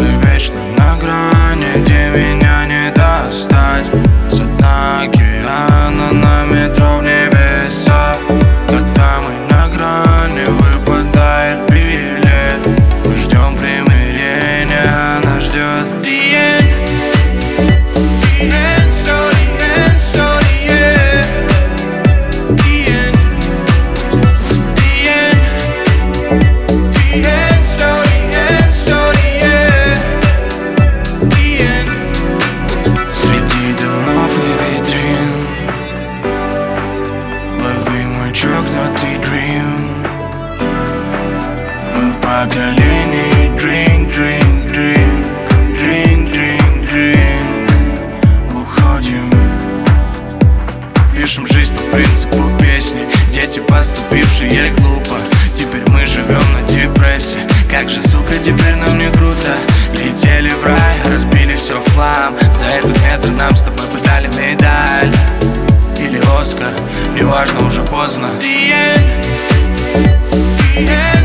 мы вечно на пишем жизнь по принципу песни Дети поступившие глупо. Теперь мы живем на депрессии, Как же, сука, теперь нам не круто? Летели в рай, разбили все в хлам За этот метр нам с тобой бы дали медаль. Или Оскар, неважно, уже поздно. The end. The end.